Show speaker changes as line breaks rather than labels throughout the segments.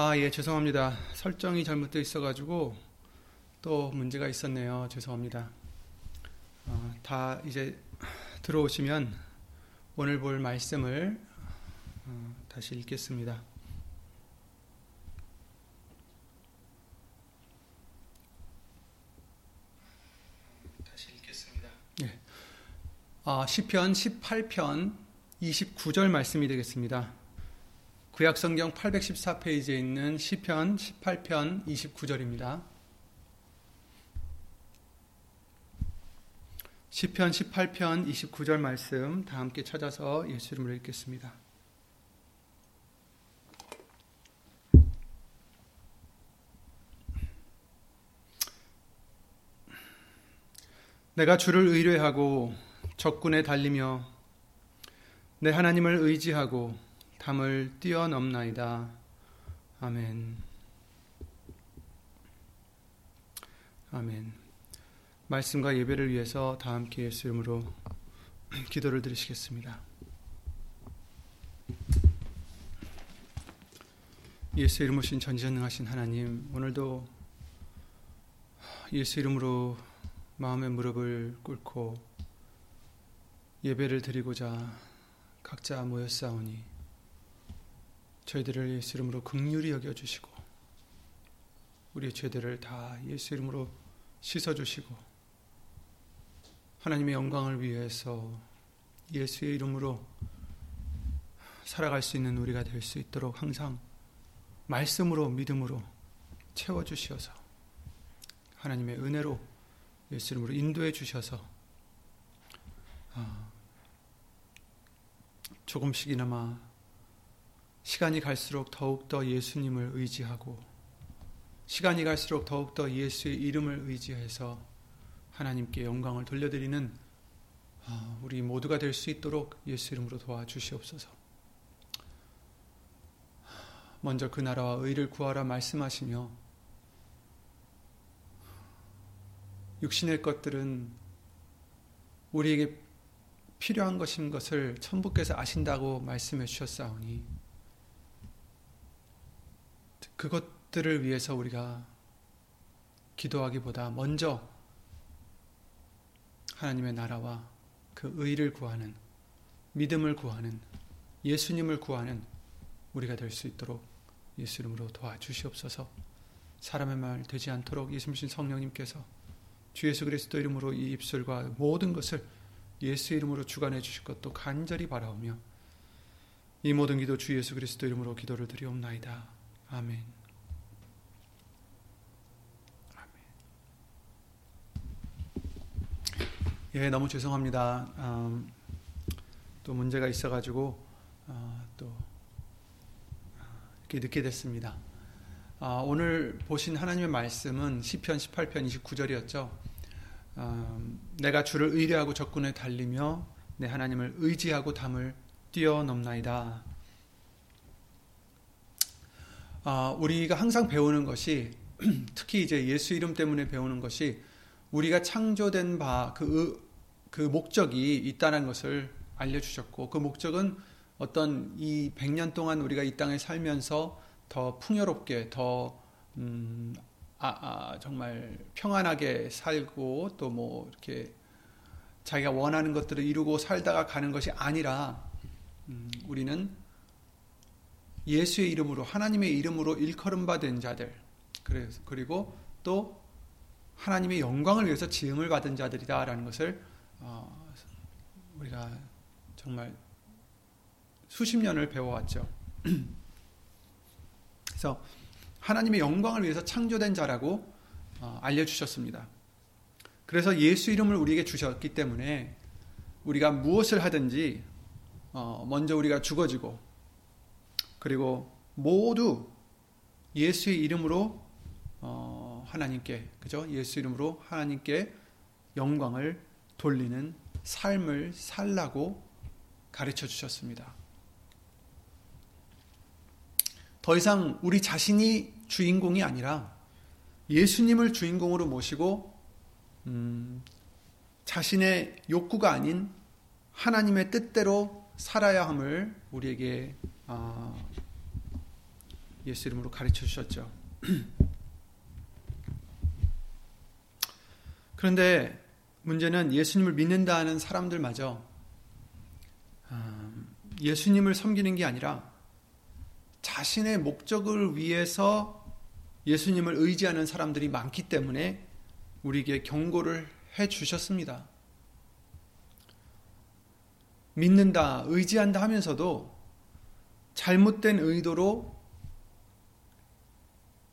아, 예, 죄송합니다. 설정이 잘못되어 있어가지고 또 문제가 있었네요. 죄송합니다. 어, 다 이제 들어오시면 오늘 볼 말씀을 어, 다시 읽겠습니다. 다시 읽겠습니다. 예. 아, 시편 18편 29절 말씀이 되겠습니다. 구약 성경 814페이지에 있는 시편 18편 29절입니다. 시편 18편 29절 말씀 다 함께 찾아서 예수 이름으로 읽겠습니다. 내가 주를 의뢰하고 적군에 달리며 내 하나님을 의지하고 담을 뛰어넘나이다. 아멘. 아멘. 말씀과 예배를 위해서 다 함께 예수 이름으로 기도를 드리시겠습니다. 예수 이름 오신 전지전능하신 하나님, 오늘도 예수 이름으로 마음의 무릎을 꿇고 예배를 드리고자 각자 모였사오니 저희들을 예수 이름으로 극률히 여겨 주시고 우리의 죄들을 다 예수 이름으로 씻어 주시고 하나님의 영광을 위해서 예수의 이름으로 살아갈 수 있는 우리가 될 수 있도록 항상 말씀으로 믿음으로 채워 주시어서 하나님의 은혜로 예수 이름으로 인도해 주셔서 조금씩이나마 시간이 갈수록 더욱더 예수님을 의지하고 시간이 갈수록 더욱더 예수의 이름을 의지해서 하나님께 영광을 돌려드리는 아, 우리 모두가 될 수 있도록 예수 이름으로 도와주시옵소서. 먼저 그 나라와 의를 구하라 말씀하시며 육신의 것들은 우리에게 필요한 것인 것을 천부께서 아신다고 말씀해 주셨사오니 그것들을 위해서 우리가 기도하기보다 먼저 하나님의 나라와 그 의를 구하는 믿음을 구하는 예수님을 구하는 우리가 될 수 있도록 예수 이름으로 도와주시옵소서. 사람의 말 되지 않도록 예수님 성령님께서 주 예수 그리스도 이름으로 이 입술과 모든 것을 예수 이름으로 주관해 주실 것도 간절히 바라오며 이 모든 기도 주 예수 그리스도 이름으로 기도를 드리옵나이다. 아멘. 예, 너무 죄송합니다. 음, 또 문제가 있어가지고 어, 또 어, 이렇게 늦게 됐습니다. 어, 오늘 보신 하나님의 말씀은 시편 18편 29절이었죠. 음, 내가 주를 의뢰하고 적군에 달리며 내 하나님을 의지하고 담을 뛰어넘나이다. 어, 우리가 항상 배우는 것이 특히 이제 예수 이름 때문에 배우는 것이 우리가 창조된 바, 그, 그 목적이 있다는 것을 알려주셨고, 그 목적은 어떤 이 100년 동안 우리가 이 땅에 살면서 더 풍요롭게, 더, 음, 아, 아, 정말 평안하게 살고, 또 뭐, 이렇게 자기가 원하는 것들을 이루고 살다가 가는 것이 아니라, 음, 우리는 예수의 이름으로, 하나님의 이름으로 일컬음 받은 자들, 그리고 또 하나님의 영광을 위해서 지음을 받은 자들이다라는 것을 어, 우리가 정말 수십 년을 배워왔죠. 그래서 하나님의 영광을 위해서 창조된 자라고 어, 알려주셨습니다. 그래서 예수 이름을 우리에게 주셨기 때문에 우리가 무엇을 하든지 어, 먼저 우리가 죽어지고 그리고 모두 예수의 이름으로 어, 하나님께 그죠? 예수 이름으로 하나님께 영광을 돌리는 삶을 살라고 가르쳐 주셨습니다. 더 이상 우리 자신이 주인공이 아니라 예수님을 주인공으로 모시고 음, 자신의 욕구가 아닌 하나님의 뜻대로 살아야 함을 우리에게 어, 예수 이름으로 가르쳐 주셨죠. 그런데 문제는 예수님을 믿는다는 사람들마저 아, 예수님을 섬기는 게 아니라 자신의 목적을 위해서 예수님을 의지하는 사람들이 많기 때문에 우리에게 경고를 해 주셨습니다. 믿는다, 의지한다 하면서도 잘못된 의도로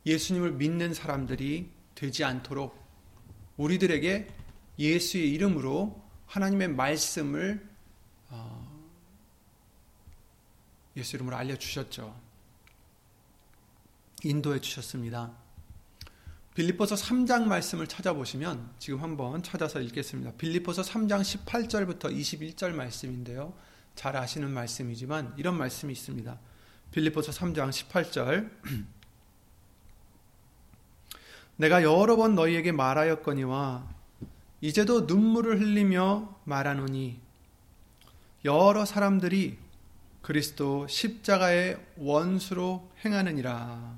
예수님을 믿는 사람들이 되지 않도록 우리들에게 예수의 이름으로 하나님의 말씀을 어, 예수 이름으로 알려주셨죠. 인도해 주셨습니다. 빌립보서 3장 말씀을 찾아보시면 지금 한번 찾아서 읽겠습니다. 빌립보서 3장 18절부터 21절 말씀인데요. 잘 아시는 말씀이지만 이런 말씀이 있습니다. 빌립보서 3장 18절 내가 여러 번 너희에게 말하였거니와 이제도 눈물을 흘리며 말하노니 여러 사람들이 그리스도 십자가의 원수로 행하느니라.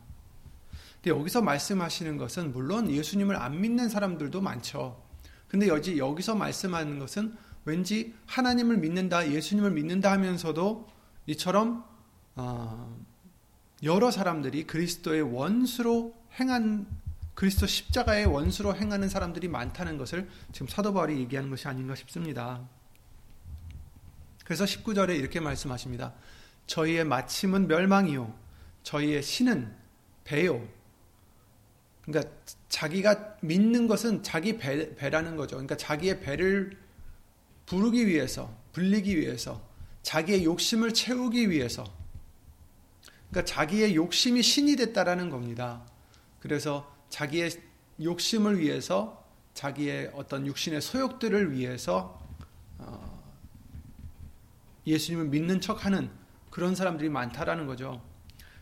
근데 여기서 말씀하시는 것은 물론 예수님을 안 믿는 사람들도 많죠. 근데 여기, 여기서 말씀하는 것은 왠지 하나님을 믿는다, 예수님을 믿는다 하면서도 이처럼 어, 여러 사람들이 그리스도의 원수로 행한 그리스도 십자가의 원수로 행하는 사람들이 많다는 것을 지금 사도 바울이 얘기하는 것이 아닌가 싶습니다. 그래서 19절에 이렇게 말씀하십니다. 저희의 마침은 멸망이요. 저희의 신은 배요. 그러니까 자기가 믿는 것은 자기 배, 배라는 거죠. 그러니까 자기의 배를 부르기 위해서, 불리기 위해서, 자기의 욕심을 채우기 위해서. 그러니까 자기의 욕심이 신이 됐다라는 겁니다. 그래서 자기의 욕심을 위해서, 자기의 어떤 육신의 소욕들을 위해서 어, 예수님을 믿는 척하는 그런 사람들이 많다라는 거죠.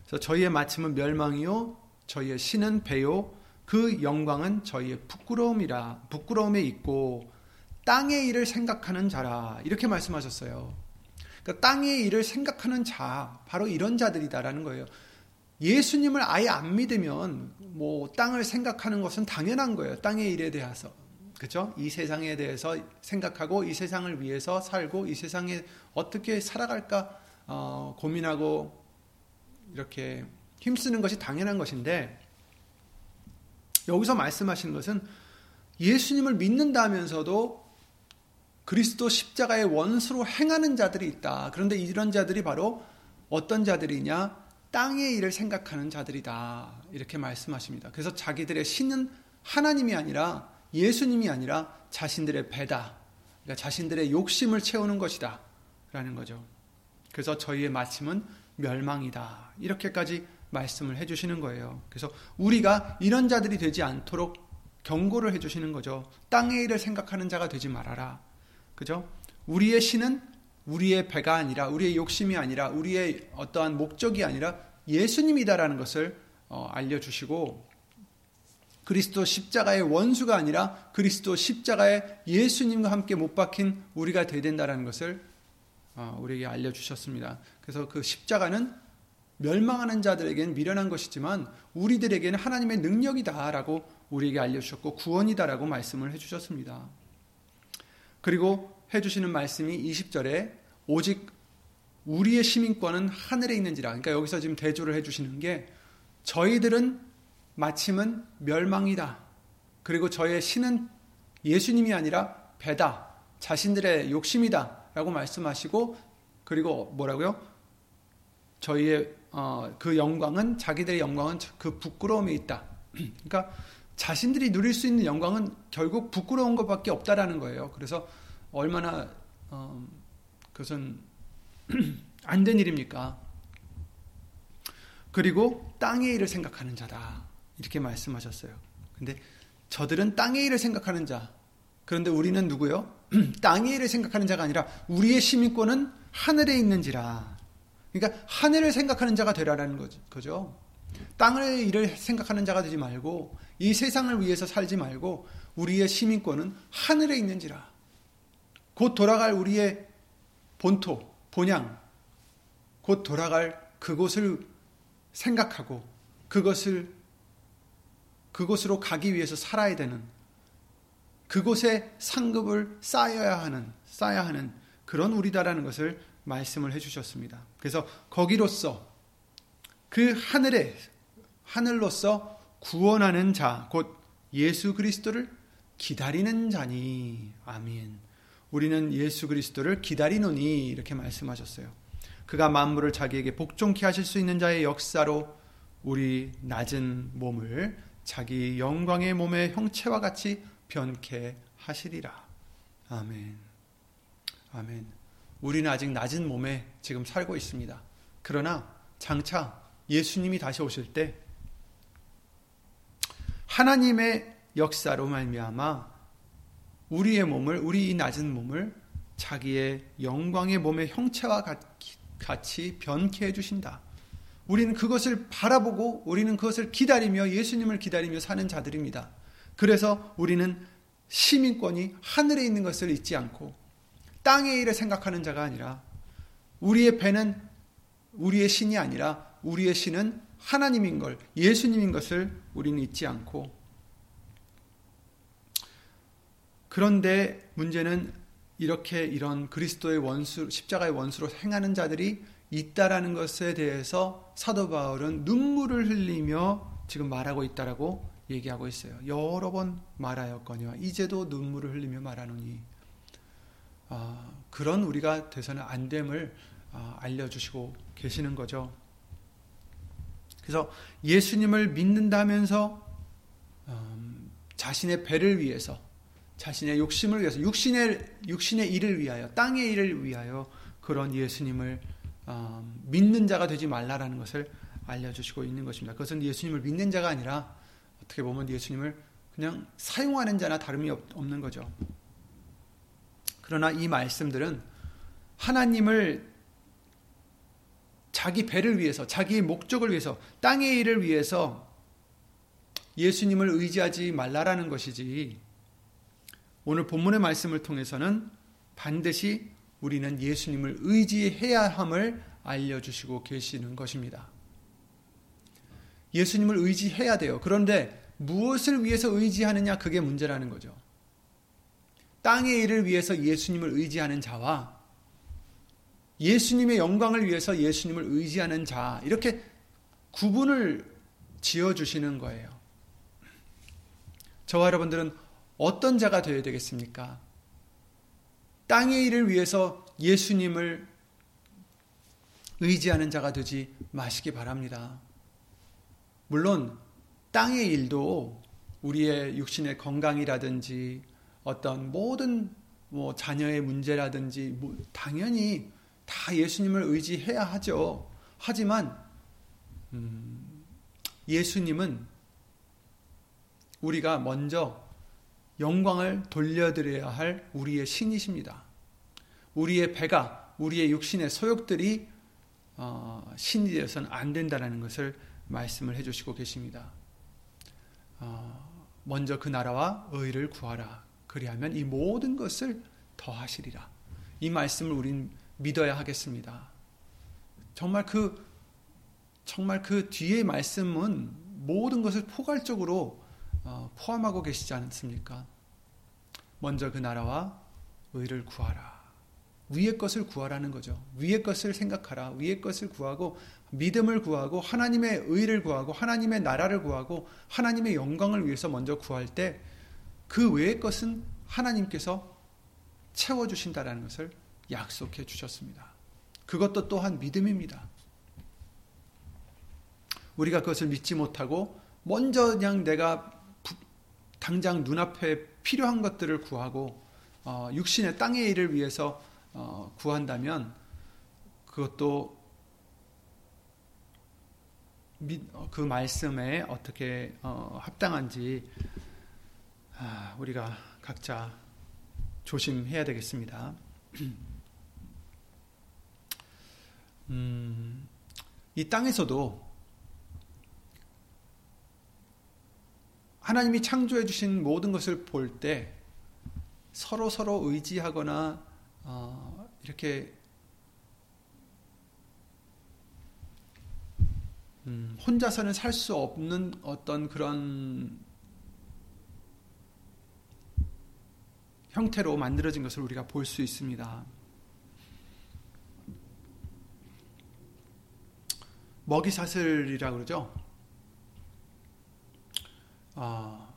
그래서 저희의 마침은 멸망이요, 저희의 신은 배요, 그 영광은 저희의 부끄러움이라 부끄러움에 있고 땅의 일을 생각하는 자라 이렇게 말씀하셨어요. 그러니까 땅의 일을 생각하는 자 바로 이런 자들이다라는 거예요. 예수님을 아예 안 믿으면 뭐 땅을 생각하는 것은 당연한 거예요. 땅의 일에 대해서. 그렇죠? 이 세상에 대해서 생각하고 이 세상을 위해서 살고 이 세상에 어떻게 살아갈까 어, 고민하고 이렇게 힘쓰는 것이 당연한 것인데 여기서 말씀하시는 것은 예수님을 믿는다면서도 그리스도 십자가의 원수로 행하는 자들이 있다. 그런데 이런 자들이 바로 어떤 자들이냐? 땅의 일을 생각하는 자들이다. 이렇게 말씀하십니다. 그래서 자기들의 신은 하나님이 아니라 예수님이 아니라 자신들의 배다. 그러니까 자신들의 욕심을 채우는 것이다. 라는 거죠. 그래서 저희의 마침은 멸망이다. 이렇게까지 말씀을 해주시는 거예요. 그래서 우리가 이런 자들이 되지 않도록 경고를 해주시는 거죠. 땅의 일을 생각하는 자가 되지 말아라. 그죠? 우리의 신은 우리의 배가 아니라, 우리의 욕심이 아니라, 우리의 어떠한 목적이 아니라 예수님이다라는 것을 어, 알려주시고, 그리스도 십자가의 원수가 아니라 그리스도 십자가의 예수님과 함께 못 박힌 우리가 되야 된다는 것을 어, 우리에게 알려주셨습니다. 그래서 그 십자가는 멸망하는 자들에게는 미련한 것이지만 우리들에게는 하나님의 능력이다라고 우리에게 알려주셨고 구원이다라고 말씀을 해주셨습니다. 그리고 해주시는 말씀이 20절에 오직 우리의 시민권은 하늘에 있는지라. 그러니까 여기서 지금 대조를 해주시는 게 저희들은 마침은 멸망이다. 그리고 저의 신은 예수님이 아니라 배다. 자신들의 욕심이다. 라고 말씀하시고 그리고 뭐라고요? 저희의 어, 그 영광은 자기들의 영광은 그 부끄러움에 있다. 그러니까 자신들이 누릴 수 있는 영광은 결국 부끄러운 것밖에 없다라는 거예요. 그래서 얼마나 어, 그것은 안 된 일입니까? 그리고 땅의 일을 생각하는 자다. 이렇게 말씀하셨어요. 근데 저들은 땅의 일을 생각하는 자. 그런데 우리는 누구요? 땅의 일을 생각하는 자가 아니라 우리의 시민권은 하늘에 있는지라. 그러니까 하늘을 생각하는 자가 되라라는 거죠. 땅의 일을 생각하는 자가 되지 말고 이 세상을 위해서 살지 말고 우리의 시민권은 하늘에 있는지라. 곧 돌아갈 우리의 본토, 본향, 곧 돌아갈 그곳을 생각하고 그것을 그곳으로 가기 위해서 살아야 되는 그곳에 상급을 쌓여야 하는 쌓아야 하는 그런 우리다라는 것을 말씀을 해 주셨습니다. 그래서 거기로서 그 하늘에 하늘로서 구원하는 자 곧 예수 그리스도를 기다리는 자니 아멘. 우리는 예수 그리스도를 기다리노니 이렇게 말씀하셨어요. 그가 만물을 자기에게 복종케 하실 수 있는 자의 역사로 우리 낮은 몸을 자기 영광의 몸의 형체와 같이 변케 하시리라. 아멘. 아멘. 우리는 아직 낮은 몸에 지금 살고 있습니다. 그러나 장차 예수님이 다시 오실 때 하나님의 역사로 말미암아 우리의 몸을 우리 이 낮은 몸을 자기의 영광의 몸의 형체와 같이 변케 해 주신다. 우리는 그것을 바라보고 우리는 그것을 기다리며 예수님을 기다리며 사는 자들입니다. 그래서 우리는 시민권이 하늘에 있는 것을 잊지 않고 땅의 일을 생각하는 자가 아니라 우리의 배는 우리의 신이 아니라 우리의 신은 하나님인 걸, 예수님인 것을 우리는 잊지 않고 그런데 문제는 이렇게 이런 그리스도의 원수, 십자가의 원수로 행하는 자들이 있다라는 것에 대해서 사도 바울은 눈물을 흘리며 지금 말하고 있다라고 얘기하고 있어요. 여러 번 말하였거니와 이제도 눈물을 흘리며 말하노니 아, 그런 우리가 돼서는 안 됨을 아, 알려주시고 계시는 거죠. 그래서 예수님을 믿는다면서 음, 자신의 배를 위해서 자신의 욕심을 위해서 육신의 육신의 일을 위하여 땅의 일을 위하여 그런 예수님을 어, 믿는 자가 되지 말라라는 것을 알려주시고 있는 것입니다. 그것은 예수님을 믿는 자가 아니라 어떻게 보면 예수님을 그냥 사용하는 자나 다름이 없는 거죠. 그러나 이 말씀들은 하나님을 자기 배를 위해서, 자기의 목적을 위해서, 땅의 일을 위해서 예수님을 의지하지 말라라는 것이지, 오늘 본문의 말씀을 통해서는 반드시 우리는 예수님을 의지해야 함을 알려주시고 계시는 것입니다. 예수님을 의지해야 돼요. 그런데 무엇을 위해서 의지하느냐 그게 문제라는 거죠. 땅의 일을 위해서 예수님을 의지하는 자와 예수님의 영광을 위해서 예수님을 의지하는 자 이렇게 구분을 지어 주시는 거예요. 저와 여러분들은 어떤 자가 되어야 되겠습니까? 땅의 일을 위해서 예수님을 의지하는 자가 되지 마시기 바랍니다. 물론 땅의 일도 우리의 육신의 건강이라든지 어떤 모든 뭐 자녀의 문제라든지 뭐 당연히 다 예수님을 의지해야 하죠. 하지만 음, 예수님은 우리가 먼저 영광을 돌려드려야 할 우리의 신이십니다. 우리의 배가 우리의 육신의 소욕들이 어, 신이 되어서는 안 된다는 것을 말씀을 해주시고 계십니다. 어, 먼저 그 나라와 의를 구하라. 그리하면 이 모든 것을 더하시리라. 이 말씀을 우린 믿어야 하겠습니다. 정말 그 정말 그 뒤의 말씀은 모든 것을 포괄적으로 어, 포함하고 계시지 않습니까? 먼저 그 나라와 의를 구하라. 위의 것을 구하라는 거죠. 위의 것을 생각하라. 위의 것을 구하고 믿음을 구하고 하나님의 의를 구하고 하나님의 나라를 구하고 하나님의 영광을 위해서 먼저 구할 때 그 외의 것은 하나님께서 채워 주신다라는 것을 약속해 주셨습니다. 그것도 또한 믿음입니다. 우리가 그것을 믿지 못하고 먼저 그냥 내가 당장 눈앞에 필요한 것들을 구하고 어, 육신의 땅의 일을 위해서 어, 구한다면 그것도 어, 그 말씀에 어떻게 어, 합당한지 아, 우리가 각자 조심해야 되겠습니다. 음, 이 땅에서도 하나님이 창조해 주신 모든 것을 볼 때 서로 서로 의지하거나 어, 이렇게 음, 혼자서는 살 수 없는 어떤 그런 형태로 만들어진 것을 우리가 볼 수 있습니다. 먹이 사슬이라 그러죠. 아,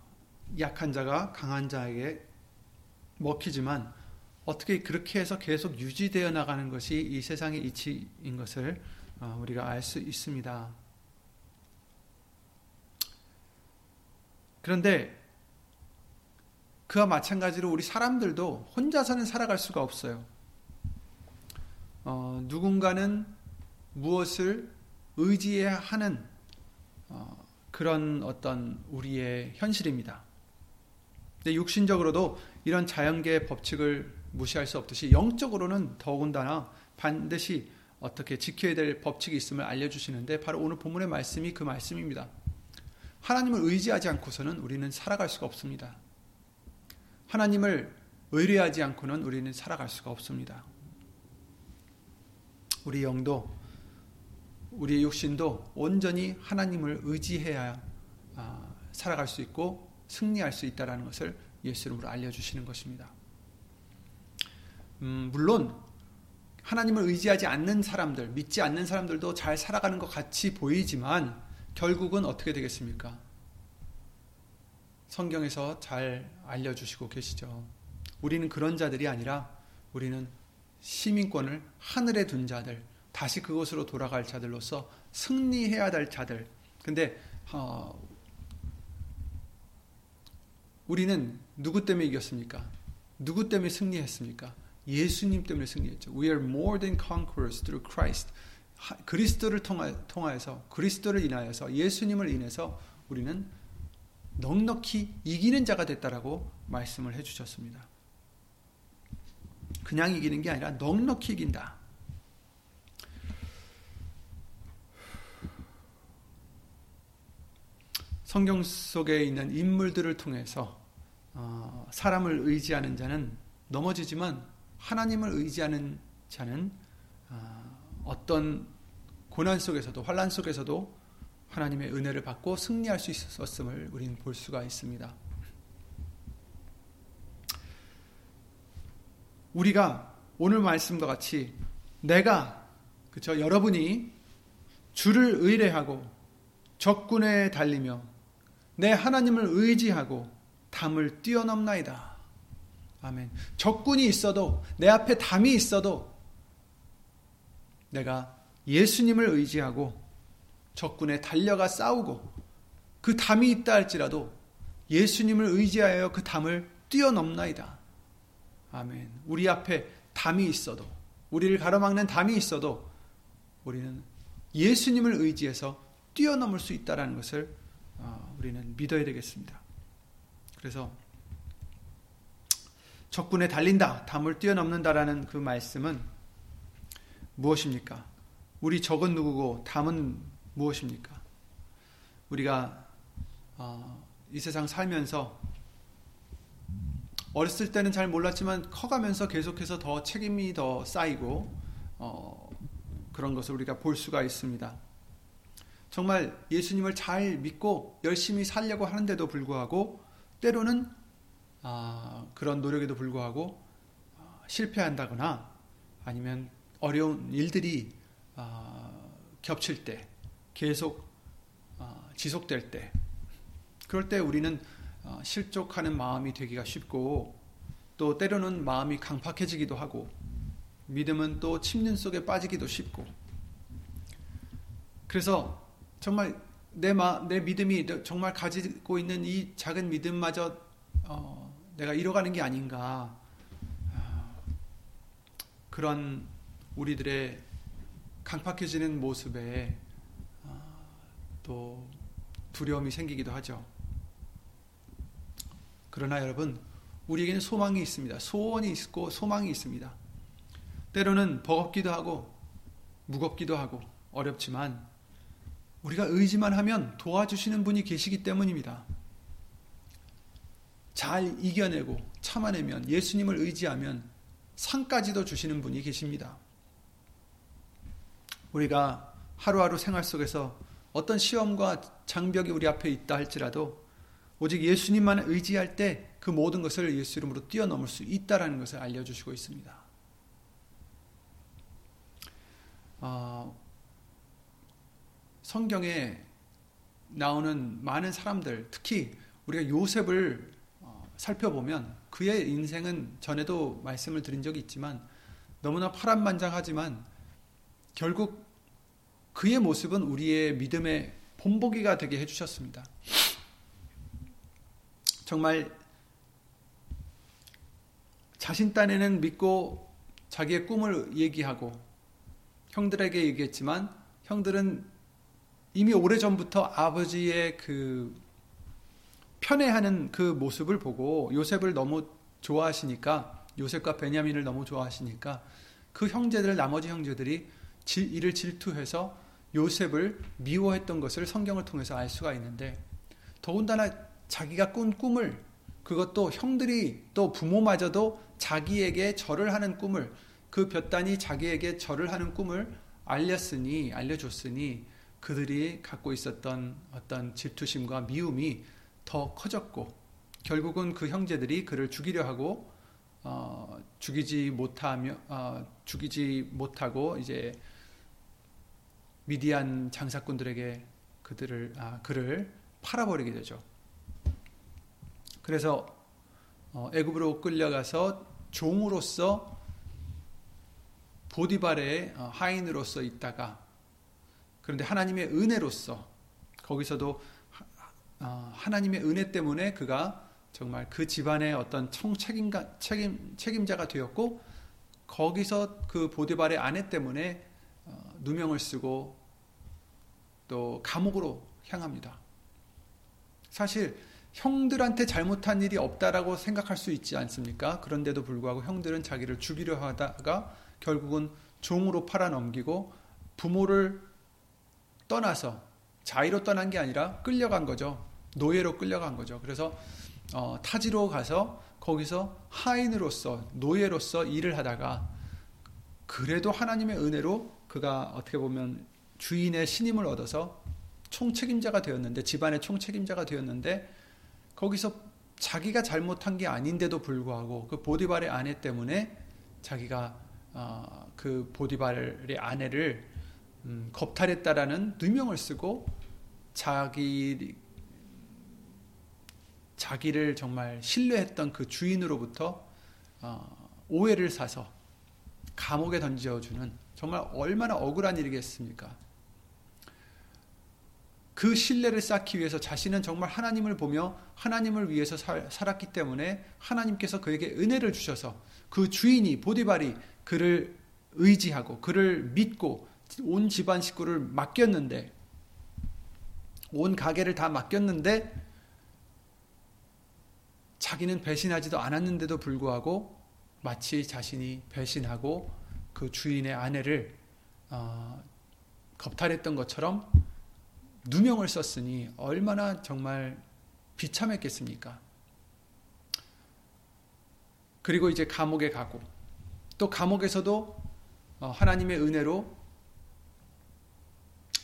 약한 자가 강한 자에게 먹히지만 어떻게 그렇게 해서 계속 유지되어 나가는 것이 이 세상의 이치인 것을 어, 우리가 알 수 있습니다. 그런데 그와 마찬가지로 우리 사람들도 혼자서는 살아갈 수가 없어요. 어, 누군가는 무엇을 의지해야 하는 어, 그런 어떤 우리의 현실입니다. 근데 육신적으로도 이런 자연계의 법칙을 무시할 수 없듯이 영적으로는 더군다나 반드시 어떻게 지켜야 될 법칙이 있음을 알려주시는데 바로 오늘 본문의 말씀이 그 말씀입니다. 하나님을 의지하지 않고서는 우리는 살아갈 수가 없습니다. 하나님을 의뢰하지 않고는 우리는 살아갈 수가 없습니다. 우리 영도 우리의 육신도 온전히 하나님을 의지해야 아, 살아갈 수 있고 승리할 수 있다라는 것을 예수 이름으로 알려주시는 것입니다. 음, 물론 하나님을 의지하지 않는 사람들, 믿지 않는 사람들도 잘 살아가는 것 같이 보이지만 결국은 어떻게 되겠습니까? 성경에서 잘 알려주시고 계시죠. 우리는 그런 자들이 아니라 우리는 시민권을 하늘에 둔 자들, 다시 그곳으로 돌아갈 자들로서 승리해야 될 자들. 근데 어, 우리는 누구 때문에 이겼습니까? 누구 때문에 승리했습니까? 예수님 때문에 승리했죠. We are more than conquerors through Christ. 그리스도를 통하여서 그리스도를 인하여서 예수님을 인해서 우리는 넉넉히 이기는 자가 됐다라고 말씀을 해주셨습니다. 그냥 이기는 게 아니라 넉넉히 이긴다. 성경 속에 있는 인물들을 통해서 어, 사람을 의지하는 자는 넘어지지만 하나님을 의지하는 자는 어, 어떤 고난 속에서도 환란 속에서도 하나님의 은혜를 받고 승리할 수 있었음을 우리는 볼 수가 있습니다. 우리가 오늘 말씀과 같이 내가 그쵸 여러분이 주를 의뢰하고 적군에 달리며 내 하나님을 의지하고 담을 뛰어넘나이다. 아멘. 적군이 있어도 내 앞에 담이 있어도 내가 예수님을 의지하고 적군에 달려가 싸우고 그 담이 있다 할지라도 예수님을 의지하여 그 담을 뛰어넘나이다. 아멘. 우리 앞에 담이 있어도 우리를 가로막는 담이 있어도 우리는 예수님을 의지해서 뛰어넘을 수 있다라는 것을 어, 우리는 믿어야 되겠습니다. 그래서 적군에 달린다, 담을 뛰어넘는다라는 그 말씀은 무엇입니까? 우리 적은 누구고 담은 무엇입니까? 우리가 어, 이 세상 살면서 어렸을 때는 잘 몰랐지만 커가면서 계속해서 더 책임이 더 쌓이고 어, 그런 것을 우리가 볼 수가 있습니다. 정말 예수님을 잘 믿고 열심히 살려고 하는데도 불구하고 때로는 아, 그런 노력에도 불구하고 아, 실패한다거나 아니면 어려운 일들이 아, 겹칠 때 계속 아, 지속될 때 그럴 때 우리는 아, 실족하는 마음이 되기가 쉽고 또 때로는 마음이 강팍해지기도 하고 믿음은 또 침륜 속에 빠지기도 쉽고 그래서 정말 내, 마, 내 믿음이 정말 가지고 있는 이 작은 믿음마저 어, 내가 잃어가는 게 아닌가 어, 그런 우리들의 강팍해지는 모습에 어, 또 두려움이 생기기도 하죠. 그러나 여러분 우리에게는 소망이 있습니다. 소원이 있고 소망이 있습니다. 때로는 버겁기도 하고 무겁기도 하고 어렵지만 우리가 의지만 하면 도와주시는 분이 계시기 때문입니다. 잘 이겨내고 참아내면 예수님을 의지하면 상까지도 주시는 분이 계십니다. 우리가 하루하루 생활 속에서 어떤 시험과 장벽이 우리 앞에 있다 할지라도 오직 예수님만 의지할 때 그 모든 것을 예수 이름으로 뛰어넘을 수 있다라는 것을 알려주시고 있습니다. 어, 성경에 나오는 많은 사람들, 특히 우리가 요셉을 어, 살펴보면 그의 인생은 전에도 말씀을 드린 적이 있지만 너무나 파란만장하지만 결국 그의 모습은 우리의 믿음의 본보기가 되게 해주셨습니다. 정말 자신 딴에는 믿고 자기의 꿈을 얘기하고 형들에게 얘기했지만 형들은 이미 오래전부터 아버지의 그 편애하는 그 모습을 보고 요셉을 너무 좋아하시니까 요셉과 베냐민을 너무 좋아하시니까 그 형제들 나머지 형제들이 이를 질투해서 요셉을 미워했던 것을 성경을 통해서 알 수가 있는데 더군다나 자기가 꾼 꿈을 그것도 형들이 또 부모마저도 자기에게 절을 하는 꿈을 그 볕단이 자기에게 절을 하는 꿈을 알렸으니 알려줬으니 그들이 갖고 있었던 어떤 질투심과 미움이 더 커졌고 결국은 그 형제들이 그를 죽이려 하고 어, 죽이지 못하며 어, 죽이지 못하고 이제 미디안 장사꾼들에게 그들을 아, 그를 팔아버리게 되죠. 그래서 어, 애굽으로 끌려가서 종으로서 보디발의 어, 하인으로서 있다가 그런데 하나님의 은혜로서 거기서도 어, 하나님의 은혜 때문에 그가 정말 그 집안의 어떤 총책임가 책임 책임자가 되었고 거기서 그 보디발의 아내 때문에 어, 누명을 쓰고 또 감옥으로 향합니다. 사실 형들한테 잘못한 일이 없다라고 생각할 수 있지 않습니까? 그런데도 불구하고 형들은 자기를 죽이려 하다가 결국은 종으로 팔아넘기고 부모를 떠나서 자의로 떠난 게 아니라 끌려간 거죠. 노예로 끌려간 거죠. 그래서 어, 타지로 가서 거기서 하인으로서 노예로서 일을 하다가 그래도 하나님의 은혜로 그가 어떻게 보면 주인의 신임을 얻어서 총책임자가 되었는데 집안의 총책임자가 되었는데 거기서 자기가 잘못한 게 아닌데도 불구하고 그 보디발의 아내 때문에 자기가 어, 그 보디발의 아내를 음, 겁탈했다라는 누명을 쓰고 자기 자기를 정말 신뢰했던 그 주인으로부터 어, 오해를 사서 감옥에 던져주는 정말 얼마나 억울한 일이겠습니까? 그 신뢰를 쌓기 위해서 자신은 정말 하나님을 보며 하나님을 위해서 살, 살았기 때문에 하나님께서 그에게 은혜를 주셔서 그 주인이 보디발이 그를 의지하고 그를 믿고 온 집안 식구를 맡겼는데 온 가게를 다 맡겼는데 자기는 배신하지도 않았는데도 불구하고 마치 자신이 배신하고 그 주인의 아내를 어, 겁탈했던 것처럼 누명을 썼으니 얼마나 정말 비참했겠습니까? 그리고 이제 감옥에 가고 또 감옥에서도 어, 하나님의 은혜로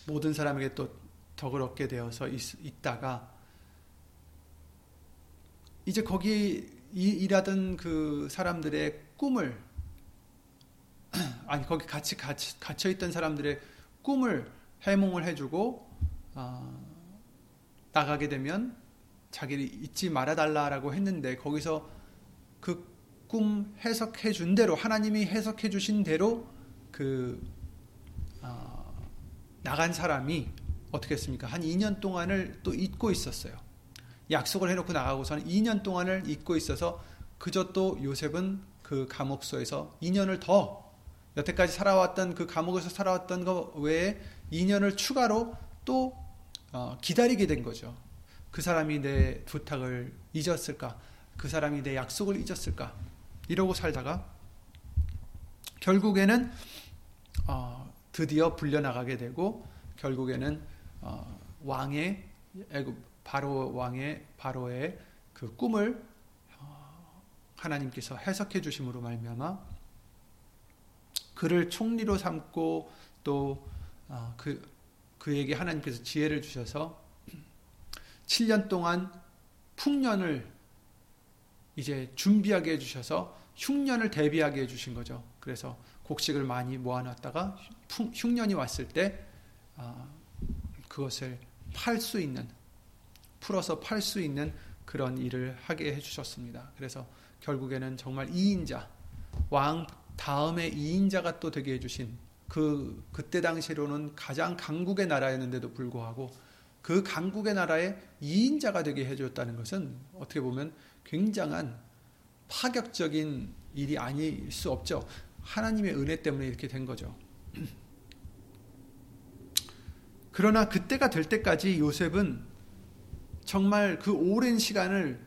모든 사람에게 또 덕을 얻게 되어서 있, 다가 이제 거기 일하던 그 사람들의 꿈을 아니 거기 같이 갇혀 있던 사람들의 꿈을 해몽을 해주고 어, 나가게 되면 자기를 잊지 말아달라라고 했는데 거기서 그 꿈 해석해 준 대로 하나님이 해석해 주신 대로 그 어, 나간 사람이 어떻게 했습니까? 한 2년 동안을 또 잊고 있었어요. 약속을 해놓고 나가고서는 2년 동안을 잊고 있어서 그저 또 요셉은 그 감옥소에서 2년을 더 여태까지 살아왔던 그 감옥에서 살아왔던 것 외에 2년을 추가로 또 어, 기다리게 된 거죠. 그 사람이 내 부탁을 잊었을까? 그 사람이 내 약속을 잊었을까? 이러고 살다가 결국에는 어, 드디어 불려나가게 되고 결국에는 어, 왕의 애굽 바로 왕의 바로의 그 꿈을 어, 하나님께서 해석해 주심으로 말미암아 그를 총리로 삼고 또그 어, 그 그에게 하나님께서 지혜를 주셔서 7년 동안 풍년을 이제 준비하게 해 주셔서 흉년을 대비하게 해 주신 거죠. 그래서 곡식을 많이 모아놨다가 흉년이 왔을 때 아, 그것을 팔 수 있는 풀어서 팔 수 있는 그런 일을 하게 해주셨습니다. 그래서 결국에는 정말 2인자 왕 다음에 2인자가 또 되게 해주신 그 그때 당시로는 가장 강국의 나라였는데도 불구하고 그 강국의 나라에 2인자가 되게 해줬다는 것은 어떻게 보면 굉장한 파격적인 일이 아닐 수 없죠. 하나님의 은혜 때문에 이렇게 된 거죠. 그러나 그때가 될 때까지 요셉은 정말 그 오랜 시간을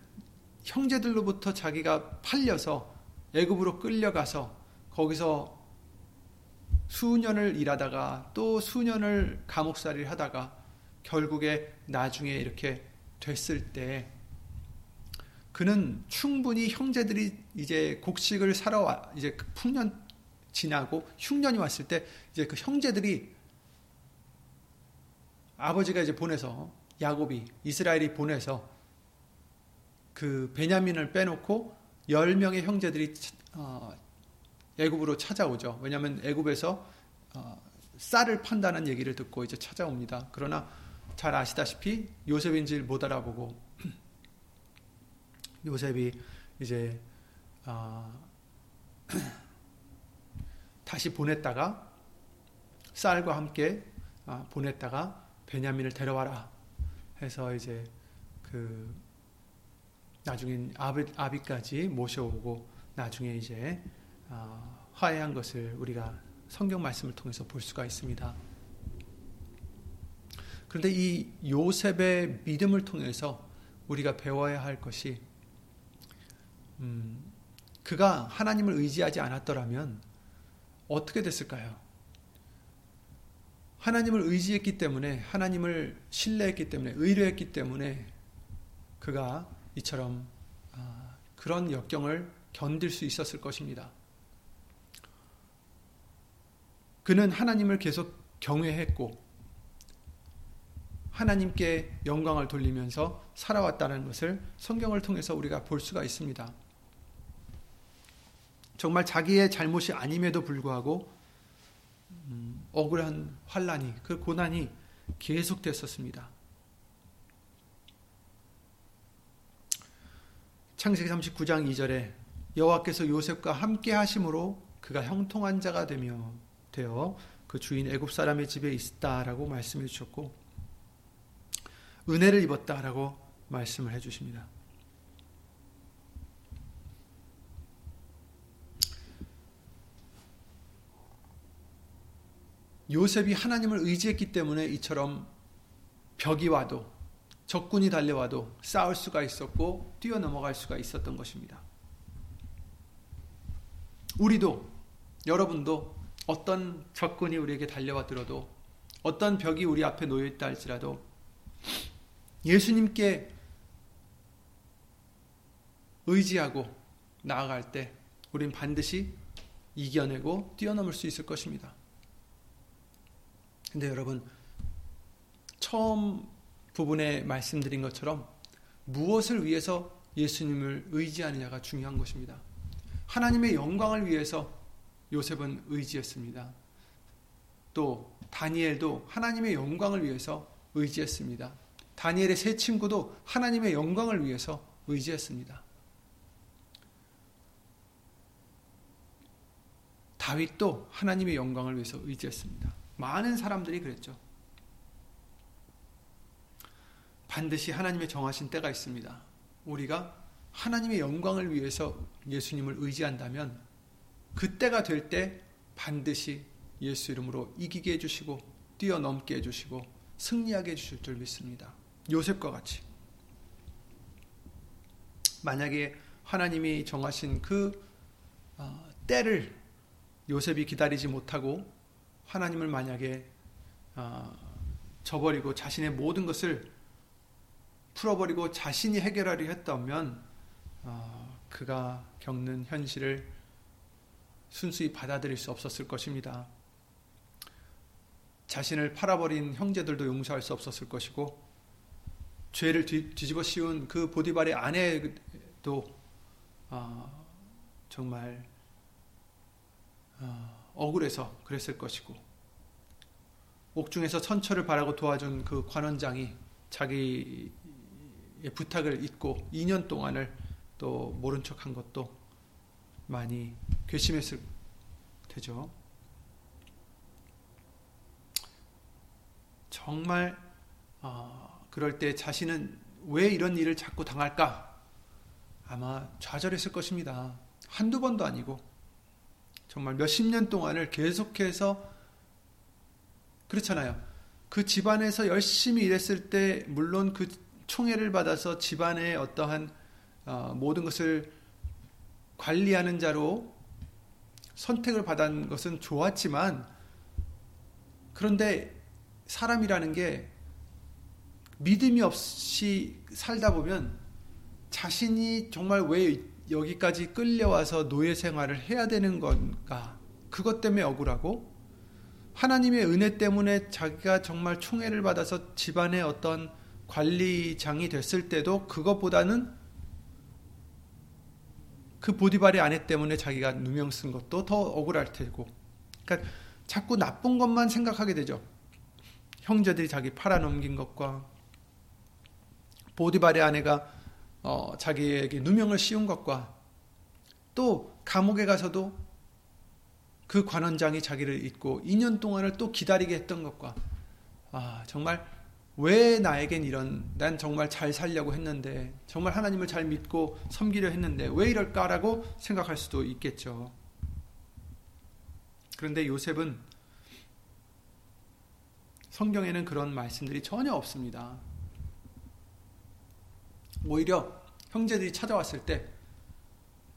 형제들로부터 자기가 팔려서 애굽으로 끌려가서 거기서 수년을 일하다가 또 수년을 감옥살이를 하다가 결국에 나중에 이렇게 됐을 때 그는 충분히 형제들이 이제 곡식을 사러 와 이제 그 풍년 지나고 흉년이 왔을 때 이제 그 형제들이 아버지가 이제 보내서 야곱이 이스라엘이 보내서 그 베냐민을 빼놓고 10명의 형제들이 어, 애굽으로 찾아오죠. 왜냐하면 애굽에서 어, 쌀을 판다는 얘기를 듣고 이제 찾아옵니다. 그러나 잘 아시다시피 요셉인지를 못 알아보고 요셉이 이제 어, 다시 보냈다가 쌀과 함께 어, 보냈다가 베냐민을 데려와라 해서 이제 그 나중엔 아비, 아비까지 모셔오고 나중에 이제 어, 화해한 것을 우리가 성경 말씀을 통해서 볼 수가 있습니다. 그런데 이 요셉의 믿음을 통해서 우리가 배워야 할 것이 음, 그가 하나님을 의지하지 않았더라면 어떻게 됐을까요? 하나님을 의지했기 때문에 하나님을 신뢰했기 때문에 의뢰했기 때문에 그가 이처럼 아, 그런 역경을 견딜 수 있었을 것입니다. 그는 하나님을 계속 경외했고 하나님께 영광을 돌리면서 살아왔다는 것을 성경을 통해서 우리가 볼 수가 있습니다. 정말 자기의 잘못이 아님에도 불구하고 음, 억울한 환란이 그 고난이 계속됐었습니다. 창세기 39장 2절에 여호와께서 요셉과 함께 하심으로 그가 형통한 자가 되며 되어 그 주인 애굽 사람의 집에 있다라고 말씀해 주셨고 은혜를 입었다라고 말씀을 해 주십니다. 요셉이 하나님을 의지했기 때문에 이처럼 벽이 와도 적군이 달려와도 싸울 수가 있었고 뛰어넘어갈 수가 있었던 것입니다. 우리도 여러분도 어떤 적군이 우리에게 달려와 들어도 어떤 벽이 우리 앞에 놓여 있다 할지라도 예수님께 의지하고 나아갈 때 우린 반드시 이겨내고 뛰어넘을 수 있을 것입니다. 근데 여러분 처음 부분에 말씀드린 것처럼 무엇을 위해서 예수님을 의지하느냐가 중요한 것입니다. 하나님의 영광을 위해서 요셉은 의지했습니다. 또 다니엘도 하나님의 영광을 위해서 의지했습니다. 다니엘의 세 친구도 하나님의 영광을 위해서 의지했습니다. 다윗도 하나님의 영광을 위해서 의지했습니다. 많은 사람들이 그랬죠. 반드시 하나님의 정하신 때가 있습니다. 우리가 하나님의 영광을 위해서 예수님을 의지한다면 그때가 될 때 반드시 예수 이름으로 이기게 해주시고 뛰어넘게 해주시고 승리하게 해주실 줄 믿습니다. 요셉과 같이. 만약에 하나님이 정하신 그 어, 때를 요셉이 기다리지 못하고 하나님을 만약에 어, 저버리고 자신의 모든 것을 풀어버리고 자신이 해결하려 했다면 어, 그가 겪는 현실을 순수히 받아들일 수 없었을 것입니다. 자신을 팔아버린 형제들도 용서할 수 없었을 것이고 죄를 뒤, 집어 씌운 그 보디발의 아내도 어, 정말 어, 억울해서 그랬을 것이고 옥중에서 천처를 바라고 도와준 그 관원장이 자기의 부탁을 잊고 2년 동안을 또 모른 척한 것도 많이 괘씸했을 테죠. 정말 어, 그럴 때 자신은 왜 이런 일을 자꾸 당할까? 아마 좌절했을 것입니다. 한두 번도 아니고 정말 몇십 년 동안을 계속해서 그렇잖아요. 그 집안에서 열심히 일했을 때 물론 그 총애를 받아서 집안의 어떠한 어, 모든 것을 관리하는 자로 선택을 받은 것은 좋았지만 그런데 사람이라는 게 믿음이 없이 살다 보면 자신이 정말 왜 여기까지 끌려와서 노예 생활을 해야 되는 건가? 그것 때문에 억울하고 하나님의 은혜 때문에 자기가 정말 총애를 받아서 집안의 어떤 관리장이 됐을 때도 그것보다는 그 보디발의 아내 때문에 자기가 누명 쓴 것도 더 억울할 테고. 그러니까 자꾸 나쁜 것만 생각하게 되죠. 형제들이 자기 팔아넘긴 것과 보디발의 아내가 어, 자기에게 누명을 씌운 것과 또 감옥에 가서도 그 관원장이 자기를 잊고 2년 동안을 또 기다리게 했던 것과 아, 정말 왜 나에겐 이런 난 정말 잘 살려고 했는데 정말 하나님을 잘 믿고 섬기려 했는데 왜 이럴까라고 생각할 수도 있겠죠. 그런데 요셉은 성경에는 그런 말씀들이 전혀 없습니다. 오히려 형제들이 찾아왔을 때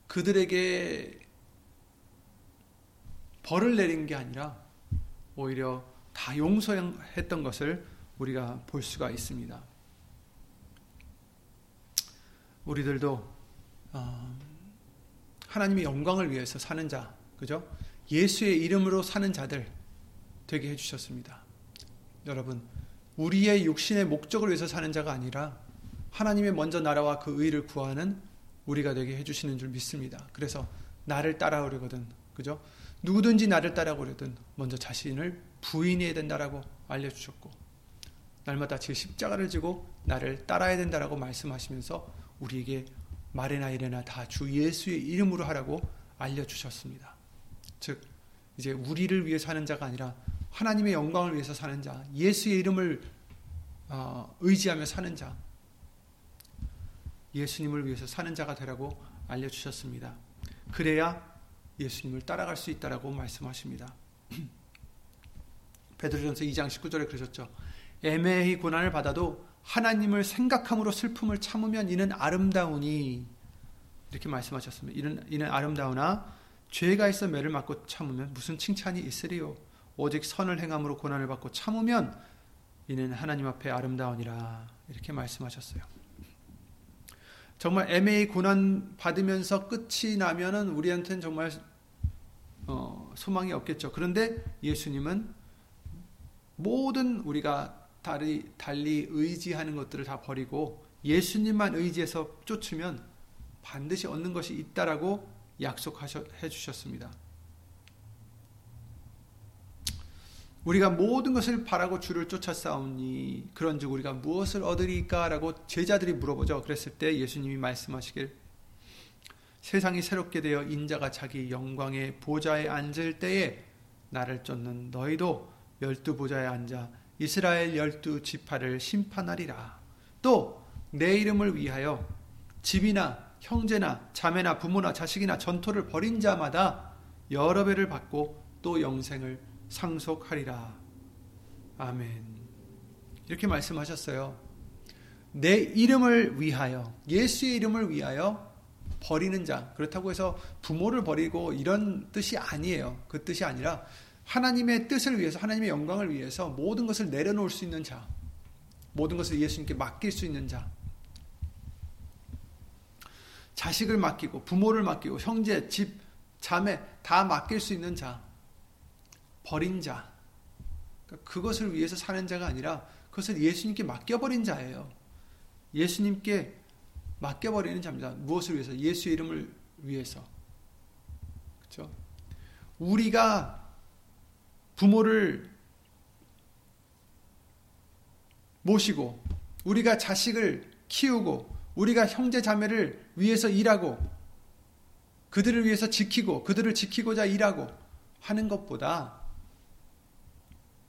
그들에게 벌을 내린 게 아니라 오히려 다 용서했던 것을 우리가 볼 수가 있습니다. 우리들도 어, 하나님의 영광을 위해서 사는 자, 그죠? 예수의 이름으로 사는 자들 되게 해주셨습니다. 여러분, 우리의 육신의 목적을 위해서 사는 자가 아니라 하나님의 먼저 나라와 그 의를 구하는 우리가 되게 해주시는 줄 믿습니다. 그래서 나를 따라오려거든, 그죠? 누구든지 나를 따라오려든 먼저 자신을 부인해야 된다라고 알려주셨고 날마다 제 십자가를 지고 나를 따라야 된다라고 말씀하시면서 우리에게 말이나 이래나 다 주 예수의 이름으로 하라고 알려주셨습니다. 즉 이제 우리를 위해 사는 자가 아니라 하나님의 영광을 위해서 사는 자, 예수의 이름을 어, 의지하며 사는 자, 예수님을 위해서 사는 자가 되라고 알려주셨습니다. 그래야 예수님을 따라갈 수 있다라고 말씀하십니다. 베드로전서 2장 19절에 그러셨죠. 애매히 고난을 받아도 하나님을 생각함으로 슬픔을 참으면 이는 아름다우니 이렇게 말씀하셨습니다. 이는 이는 아름다우나 죄가 있어 매를 맞고 참으면 무슨 칭찬이 있으리요. 오직 선을 행함으로 고난을 받고 참으면 이는 하나님 앞에 아름다우니라 이렇게 말씀하셨어요. 정말 애매히 고난 받으면서 끝이 나면은 우리한테는 정말 어, 소망이 없겠죠. 그런데 예수님은 모든 우리가 달리, 달리 의지하는 것들을 다 버리고 예수님만 의지해서 쫓으면 반드시 얻는 것이 있다라고 약속해 주셨습니다. 우리가 모든 것을 바라고 주를 쫓아 싸우니 그런즉 우리가 무엇을 얻으리까라고 제자들이 물어보죠. 그랬을 때 예수님이 말씀하시길 세상이 새롭게 되어 인자가 자기 영광의 보좌에 앉을 때에 나를 쫓는 너희도 열두 보좌에 앉아 이스라엘 열두 지파를 심판하리라. 또 내 이름을 위하여 집이나 형제나 자매나 부모나 자식이나 전토를 벌인 자마다 여러 배를 받고 또 영생을 상속하리라. 아멘. 이렇게 말씀하셨어요. 내 이름을 위하여, 예수의 이름을 위하여 버리는 자. 그렇다고 해서 부모를 버리고 이런 뜻이 아니에요. 그 뜻이 아니라 하나님의 뜻을 위해서, 하나님의 영광을 위해서 모든 것을 내려놓을 수 있는 자. 모든 것을 예수님께 맡길 수 있는 자. 자식을 맡기고, 부모를 맡기고, 형제, 집, 자매 다 맡길 수 있는 자. 버린 자. 그러니까 그것을 위해서 사는 자가 아니라 그것을 예수님께 맡겨버린 자예요. 예수님께 맡겨버리는 자입니다. 무엇을 위해서? 예수 이름을 위해서. 그렇죠? 우리가 부모를 모시고 우리가 자식을 키우고 우리가 형제 자매를 위해서 일하고 그들을 위해서 지키고 그들을 지키고자 일하고 하는 것보다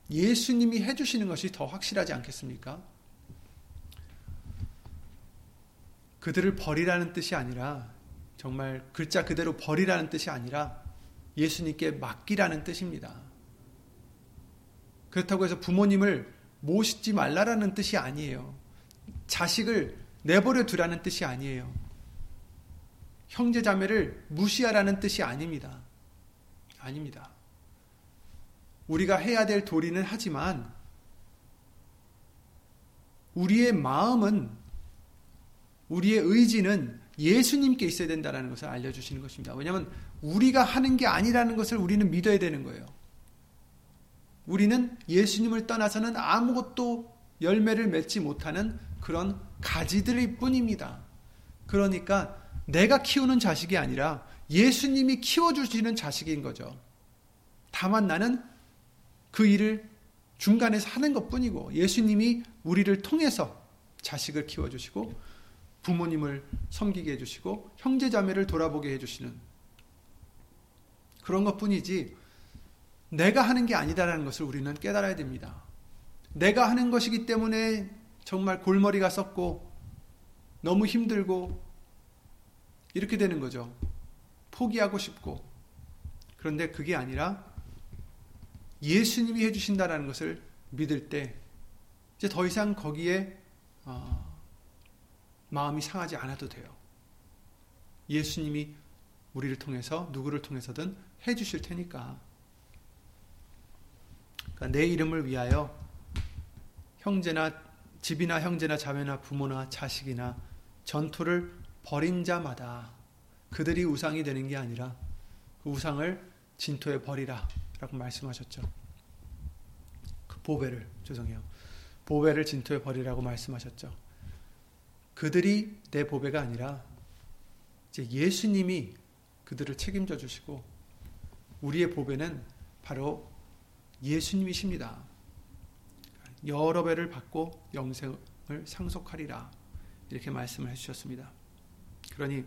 예수님이 해주시는 것이 더 확실하지 않겠습니까? 그들을 버리라는 뜻이 아니라 정말 글자 그대로 버리라는 뜻이 아니라 예수님께 맡기라는 뜻입니다. 그렇다고 해서 부모님을 모시지 말라라는 뜻이 아니에요. 자식을 내버려 두라는 뜻이 아니에요. 형제 자매를 무시하라는 뜻이 아닙니다. 아닙니다. 우리가 해야 될 도리는 하지만 우리의 마음은 우리의 의지는 예수님께 있어야 된다는 것을 알려주시는 것입니다. 왜냐하면 우리가 하는 게 아니라는 것을 우리는 믿어야 되는 거예요. 우리는 예수님을 떠나서는 아무것도 열매를 맺지 못하는 그런 가지들일 뿐입니다. 그러니까 내가 키우는 자식이 아니라 예수님이 키워주시는 자식인 거죠. 다만 나는 그 일을 중간에서 하는 것 뿐이고 예수님이 우리를 통해서 자식을 키워주시고 부모님을 섬기게 해주시고 형제자매를 돌아보게 해주시는 그런 것 뿐이지 내가 하는 게 아니다라는 것을 우리는 깨달아야 됩니다. 내가 하는 것이기 때문에 정말 골머리가 썩고 너무 힘들고 이렇게 되는 거죠. 포기하고 싶고. 그런데 그게 아니라 예수님이 해주신다라는 것을 믿을 때 이제 더 이상 거기에 어, 마음이 상하지 않아도 돼요. 예수님이 우리를 통해서 누구를 통해서든 해주실 테니까. 그러니까 내 이름을 위하여 형제나 집이나 형제나 자매나 부모나 자식이나 전투를 버린 자마다 그들이 우상이 되는 게 아니라 그 우상을 진토에 버리라 라고 말씀하셨죠. 그 보배를 죄송해요. 보배를 진토에 버리라고 말씀하셨죠. 그들이 내 보배가 아니라 이제 예수님이 그들을 책임져 주시고 우리의 보배는 바로 예수님이십니다. 여러 배를 받고 영생을 상속하리라 이렇게 말씀을 해주셨습니다. 그러니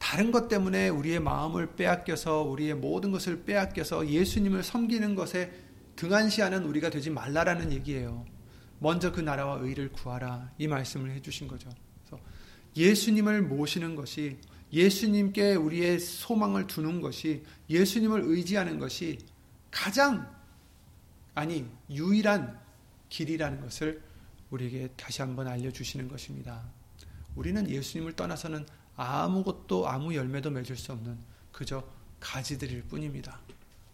다른 것 때문에 우리의 마음을 빼앗겨서 우리의 모든 것을 빼앗겨서 예수님을 섬기는 것에 등한시하는 우리가 되지 말라라는 얘기예요. 먼저 그 나라와 의를 구하라 이 말씀을 해주신 거죠. 그래서 예수님을 모시는 것이 예수님께 우리의 소망을 두는 것이 예수님을 의지하는 것이 가장 아니 유일한 길이라는 것을 우리에게 다시 한번 알려주시는 것입니다. 우리는 예수님을 떠나서는 아무것도 아무 열매도 맺을 수 없는 그저 가지들일 뿐입니다.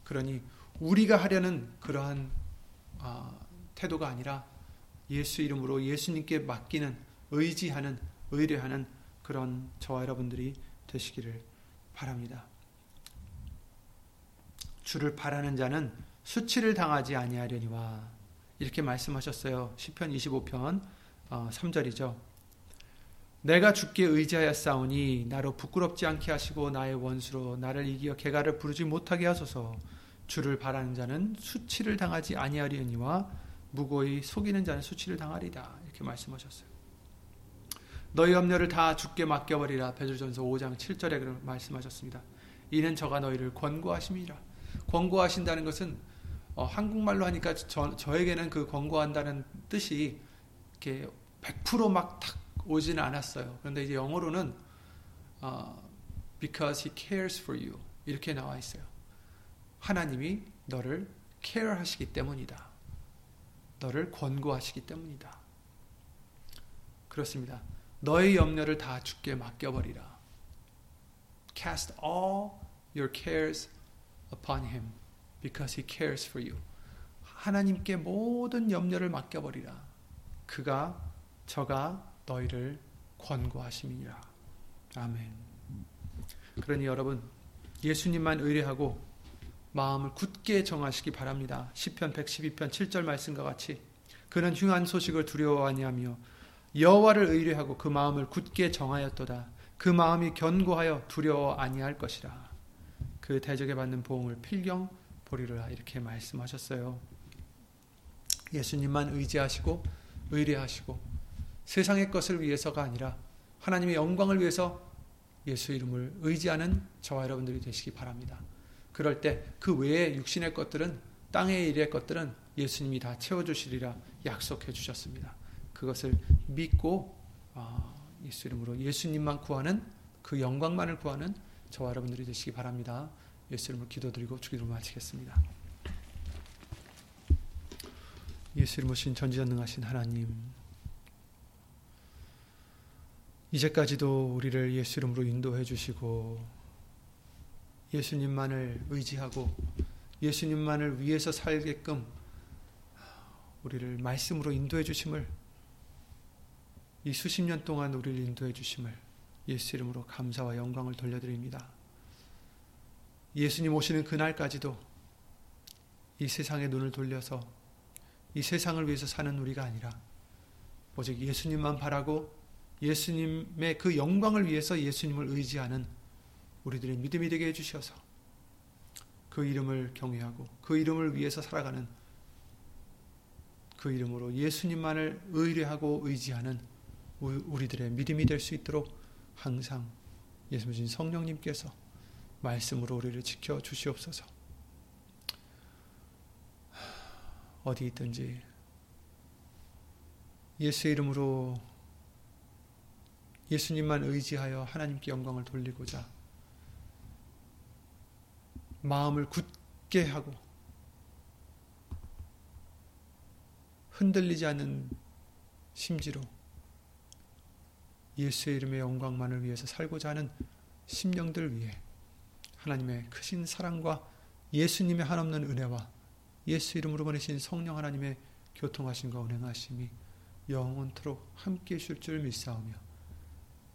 그러니 우리가 하려는 그러한 어, 태도가 아니라 예수 이름으로 예수님께 맡기는 의지하는 의뢰하는 그런 저와 여러분들이 되시기를 바랍니다. 주를 바라는 자는 수치를 당하지 아니하려니와 이렇게 말씀하셨어요. 시편 25편 3절이죠. 어, 내가 의지하여 싸우니 나로 부끄럽지 않게 하시고 나의 원수로 나를 이기어 개가를 부르지 못하게 하소서. 주를 바라는 자는 수치를 당하지 아니하려니와 무고히 속이는 자는 수치를 당하리다. 이렇게 말씀하셨어요. 너희 염려를 다 주께 맡겨버리라. 베드로전서 5장 7절에 그런 말씀하셨습니다. 이는 저가 너희를 권고하심이라. 권고하신다는 것은 어, 한국말로 하니까 저, 저에게는 그 권고한다는 뜻이 이렇게 100%막 탁 오지는 않았어요. 그런데 이제 영어로는 어, because he cares for you 이렇게 나와 있어요. 하나님이 너를 care 하시기 때문이다. 너를 권고하시기 때문이다. 그렇습니다. 너의 염려를 다 주께 맡겨버리라. Cast all your cares upon him because he cares for you. 하나님께 모든 염려를 맡겨버리라. 그가 저가 너희를 권고하심이니라. 아멘. 그러니 여러분 예수님만 의뢰하고 마음을 굳게 정하시기 바랍니다. 시편 112편 7절 말씀과 같이 그는 흉한 소식을 두려워 아니하며 여호와를 의뢰하고 그 마음을 굳게 정하였도다. 그 마음이 견고하여 두려워 아니할 것이라. 그 대적에 받는 보응을 필경 보리라 이렇게 말씀하셨어요. 예수님만 의지하시고 의뢰하시고 세상의 것을 위해서가 아니라 하나님의 영광을 위해서 예수 이름을 의지하는 저와 여러분들이 되시기 바랍니다. 그럴 때 그 외의 육신의 것들은 땅의 일의 것들은 예수님이 다 채워주시리라 약속해 주셨습니다. 그것을 믿고 아, 예수 이름으로 예수님만 구하는 그 영광만을 구하는 저와 여러분들이 되시기 바랍니다. 예수 이름으로 기도드리고 주기도 마치겠습니다. 예수 이름으로 신 전지전능하신 하나님 이제까지도 우리를 예수 이름으로 인도해 주시고 예수님만을 의지하고 예수님만을 위해서 살게끔 우리를 말씀으로 인도해 주심을 이 수십 년 동안 우리를 인도해 주심을 예수 이름으로 감사와 영광을 돌려드립니다. 예수님 오시는 그날까지도 이 세상의 눈을 돌려서 이 세상을 위해서 사는 우리가 아니라 오직 예수님만 바라고 예수님의 그 영광을 위해서 예수님을 의지하는 우리들의 믿음이 되게 해주셔서 그 이름을 경외하고 그 이름을 위해서 살아가는 그 이름으로 예수님만을 의뢰하고 의지하는 우리들의 믿음이 될 수 있도록 항상 예수님 성령님께서 말씀으로 우리를 지켜 주시옵소서. 어디 있든지 예수의 이름으로 예수님만 의지하여 하나님께 영광을 돌리고자 마음을 굳게 하고 흔들리지 않는 심지로 예수의 이름의 영광만을 위해서 살고자 하는 심령들 위해 하나님의 크신 사랑과 예수님의 한없는 은혜와 예수 이름으로 보내신 성령 하나님의 교통하심과 운행하심이 영원토록 함께 하실 줄 믿사오며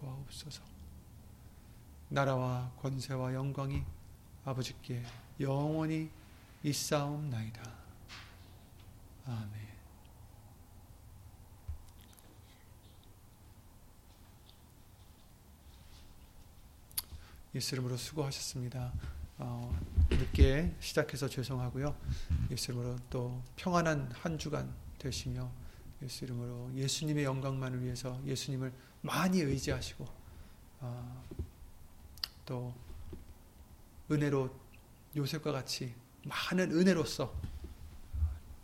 구하옵소서. 나라와 권세와 영광이 아버지께 영원히 있사옵나이다. 아멘. 예수 이름으로 수고하셨습니다. 어, 늦게 시작해서 죄송하고요. 예수 이름으로 또 평안한 한 주간 되시며 예수 이름으로 예수님의 영광만을 위해서 예수님을 많이 의지하시고 어, 또 은혜로 요셉과 같이 많은 은혜로서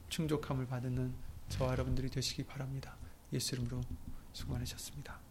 충족함을 받는 저와 여러분들이 되시기 바랍니다. 예수 이름으로 수고 많으셨습니다.